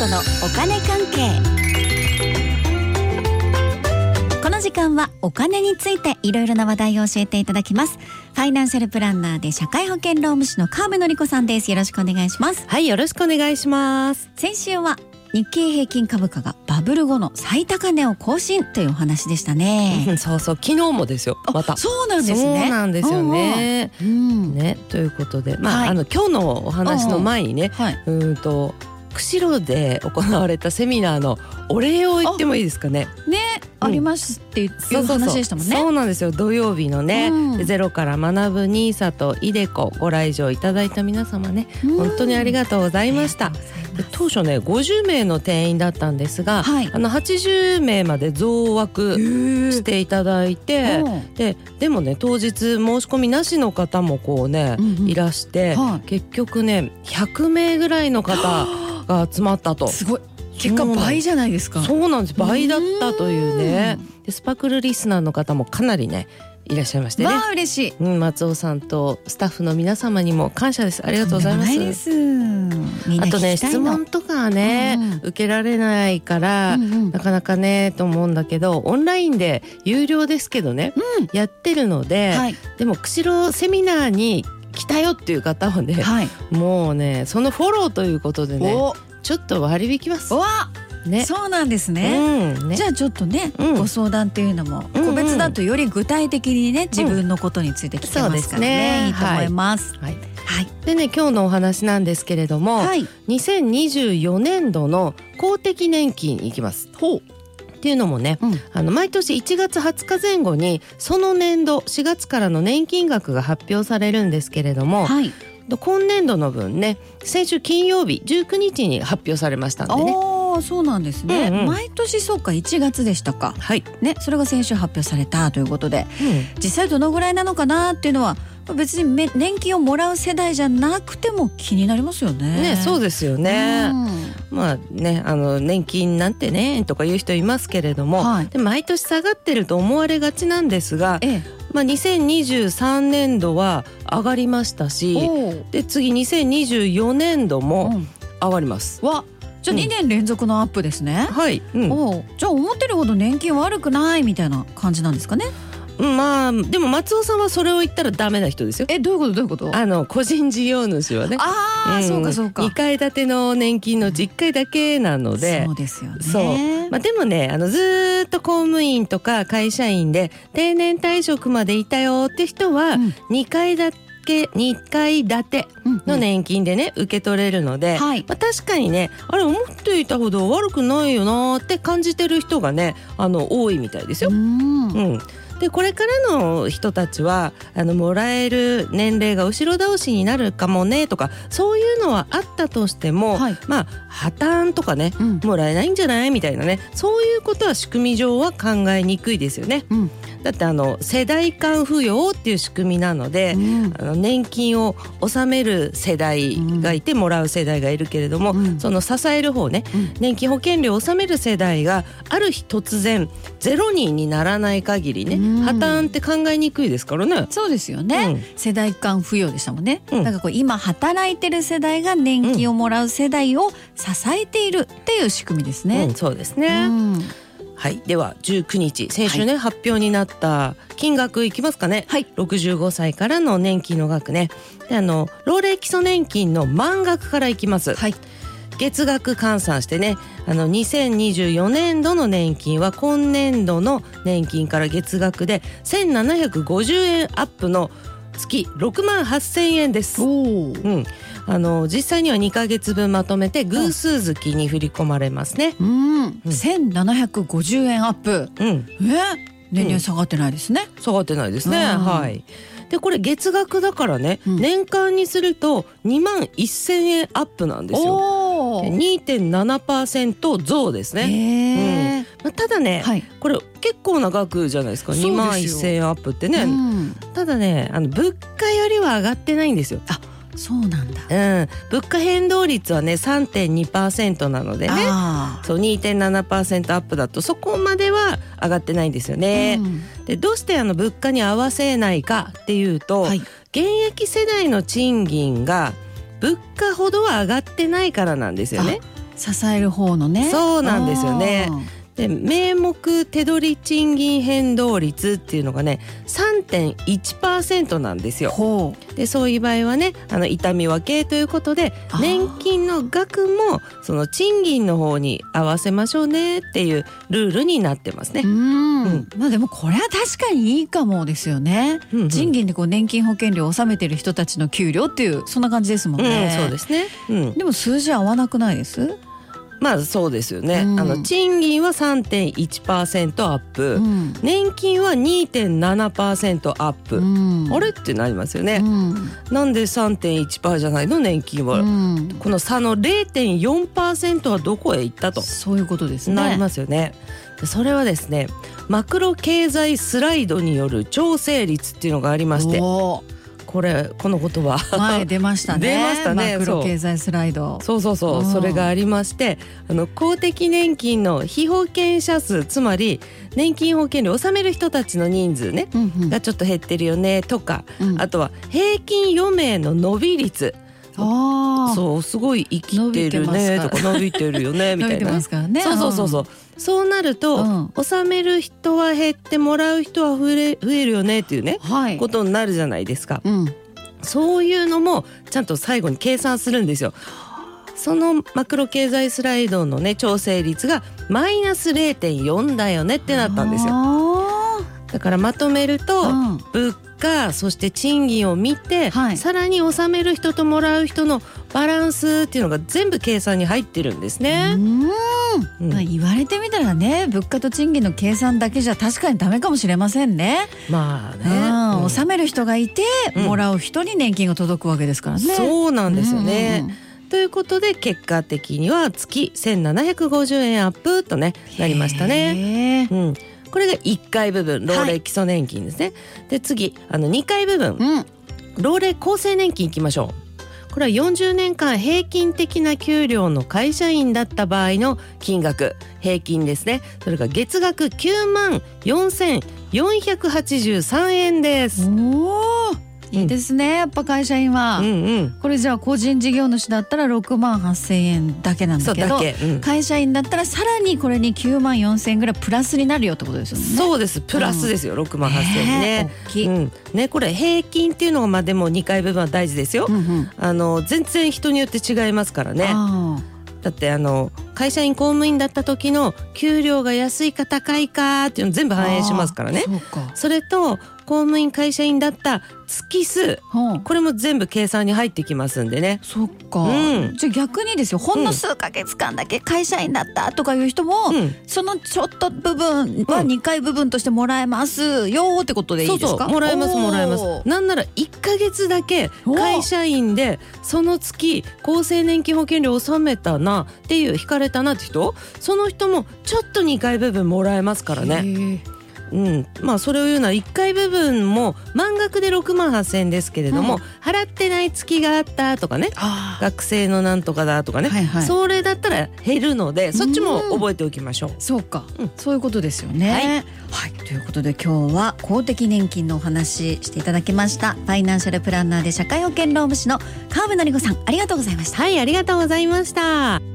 子のお金関係。この時間はお金についていろいろな話題を教えていただきます。ファイナンシャルプランナーで社会保険労務士の川辺典子さんです。よろしくお願いします。はいよろしくお願いします。先週は日経平均株価がバブル後の最高値を更新というお話でしたね。そうそう昨日もですよ。また。そうなんですね。そうなんですよね。うん。うん、ねということで。まあ、はい。あの今日のお話の前にね、はい。うーんと釧路で行われたセミナーのお礼を言ってもいいですかね？ね、うん。ありますっていう話でしたもんね。そうなんですよ。土曜日のね、うん。ゼロから学ぶニーサとイデコご来場いただいた皆様ね本当にありがとうございました。で当初ね50名の定員だったんですが、はい。あの80名まで増枠ししていただいて、ででもね当日申し込みなしの方もこうね、うんうん。いらして、はい。結局ね100名ぐらいの方が集まったと。すごい。結果倍じゃないですか。そうなんです。倍だったというね。うん。でスパクルリスナーの方もかなりねいらっしゃいましてね、まあ嬉しい。うん、松尾さんとスタッフの皆様にも感謝です。ありがとうございます。あとね質問とかはね、うん受けられないから、うんうん。なかなかねと思うんだけどオンラインで有料ですけどね、やってるので、はい。でも釧路セミナーに来たよっていう方はね、はい。もうねそのフォローということでねおちょっと割引きますおわね。そうなんですね。うんねじゃあちょっとね、うんご相談っていうのもうんうん個別だとより具体的にね自分のことについて聞けますからね,、ねいいと思います。はい、はいでね今日のお話なんですけれども、はい。2024年度の公的年金いきます。っていうのもね、うん。あの毎年1月20日前後にその年度4月からの年金額が発表されるんですけれども、はい。今年度の分ね先週金曜日19日に発表されましたんでね。ああそうなんですね、うんうん。毎年そうか1月でしたか。はい、ねそれが先週発表されたということで。実際どのぐらいなのかなっていうのは別にめ年金をもらう世代じゃなくても気になりますよね。ねそうでですよね。まあねあの年金なんてねとか言う人いますけれども、はいで毎年下がってると思われがちなんですが、ええ、まあ、2023年度は上がりましたしで次2024年度うもん上がります。わじゃあうん2年連続のアップですね。はい、うんおうじゃあ思ってるほど年金悪くないみたいな感じなんですかね。まあでも松尾さんはそれを言ったらダメな人ですよ。えどういうこと？どういうこと？あの個人事業主はね。ああ、んそうかそうか。2階建ての年金のうち1階だけなのでそうですよね。そうまあ、でもねあのずーっと公務員とか会社員で定年退職までいたよって人はうん2階だけ2階建てうんの年金でね受け取れるので、はいまあ、確かにねあれ思っていたほど悪くないよなって感じてる人がねあの多いみたいですよ。うんうん、でこれからの人たちはあのもらえる年齢が後ろ倒しになるかもねとかそういうのはあったとしても、はい。まあ破綻とかねうん。もらえないんじゃない？みたいなね。そういうことは仕組み上は考えにくいですよね。うんだってあの世代間扶養っていう仕組みなので、うん。あの年金を納める世代がいてもらう世代がいるけれども、うん。その支える方ね、うん。年金保険料を納める世代がある日突然ゼロ人にならない限りね、うん。破綻って考えにくいですからね。そうですよね、うん。世代間扶養でしたもんね、うん。だからこう今働いてる世代が年金をもらう世代を支えているっていう仕組みですうねん、。そうですうね、んはい。では19日先週ね、発表になった金額いきますかね、はい。65歳からの年金の額ね。であの老齢基礎年金の満額からいきます、はい。月額換算してねあの2024年度の年金は今年度の年金から月額で1750円アップの月6万8000円です。おうん、あの実際には2ヶ月分まとめて偶数月に振り込まれますね。うん、1750円アップ。うん、え、年々下がってないですね。下がってないですね。うんはい。でこれ月額だからね、うん年間にすると2万1000円アップなんですよ。おお。2.7%増ですね。へえ。まあただね、はい。これ結構な額じゃないですかそうですよ2万1000円アップってね、うんただねあの物価よりは上がってないんですよ、そうなんだ。うん、物価変動率はね3.2%なのでねあそう2.7%アップだとそこまでは上がってないんですよあ。ね、うんでどうしてあの物価に合わせないかっていうと、はい。現役世代の賃金が物価ほどは上がってないからなんですよね。支える方のねそうなんですよねで名目手取り賃金変動率っていうのがね3.1%なんですよ。ほでそういう場合はねあの痛み分けということで年金の額もその賃金の方に合わせましょうねっていうルールになってますね。う。うん。うん。まあでもこれは確かにいいかもですよね、うんうん。賃金でこう年金保険料を納めてる人たちの給料っていうそんな感じですもんうん、ね、そうですね。うん、でも数字合わなくないです、まあそうですよね。うん。あの賃金は3.1%アップ、うん。年金は2.7%アップ。うん。あれってなりますよね。うん。なんで3.1%じゃないの？年金は、うん。この差の0.4%はどこへ行ったと。そういうことですね。なりますよね。でそれはですねマクロ経済スライドによる調整率っていうのがありまして。おこれこの言葉。ー前出ましたね。出ましたね。マクロ経済スライド。そうそうそうう。ん。それがありましてあの公的年金の被保険者数つまり年金保険料を納める人たちの人数ねうんうん。がちょっと減ってるよねとかうん。あとは平均余命の伸び率。そうすごい生きてるねとか伸びてるよね みたいなね。そうそうそうそうそうなると、うん。納める人は減ってもらう人は増え増えるよねっていうねうんはい。ことになるじゃないですか。うん。そういうのもちゃんと最後に計算するんですよ。そのマクロ経済スライドのね調整率がマイナス0.4だよねってなったんですよ。あだからまとめると、ーうん。物価そして賃金を見て、はい。さらに納める人ともらう人のバランスっていうのが全部計算に入ってるんですね。うんうんまあ言われてみたらね物価と賃金の計算だけじゃ確かにダメかもしれませんね。まあね、うんうん納める人がいて、うんもらう人に年金が届くわけですからね。そうなんですよね。うんうんうんということで結果的には月1750円アップとねなりましたね。うん、これが1回部分老齢基礎年金ですね。で次あの2回部分うん老齢厚生年金いきましょう。これは40年間平均的な給料の会社員だった場合の金額。平均ですね。それが月額9万4483円です。おー。いいですねやっぱ会社員は、うんうん、これじゃあ個人事業主だったら6万8,000円だけなんだけどうん、会社員だったらさらにこれに9万4,000円ぐらいプラスになるよってことですよね。そうです。プラスですよ、6万8千円ね。ね大きい、うん、ねこれ平均っていうのがまあでも2回部分は大事ですよ。うんうん。あの全然人によって違いますからね。あだってあの会社員公務員だった時の給料が安いか高いかっていうの全部ー反映しますからね。それと公務員会社員だった月数。はあこれも全部計算に入ってきますんでね。そっか、うん。じゃあ逆にですよほんの数ヶ月間だけ会社員だったとかいう人も、うん。そのちょっと部分はうん。2回部分としてもらえますよってことでいいですか？そうそう。もらえますもらえます。なんなら1ヶ月だけ会社員でその月厚生年金保険料納めたなっていう引かれたなって人その人もちょっと2回部分もらえますからね。ねうん、まあそれを言うのは1回部分も満額で6万8千円ですけれども、うん払ってない月があったとかね。学生のなんとかだとかね、はいはい。それだったら減るのでそっちも覚えておきましょう。そうか、うん。そういうことですよね。はい、ということで今日は公的年金のお話していただきました。ファイナンシャルプランナーで社会保険労務士の川辺典子さんありがとうございました。はいありがとうございました。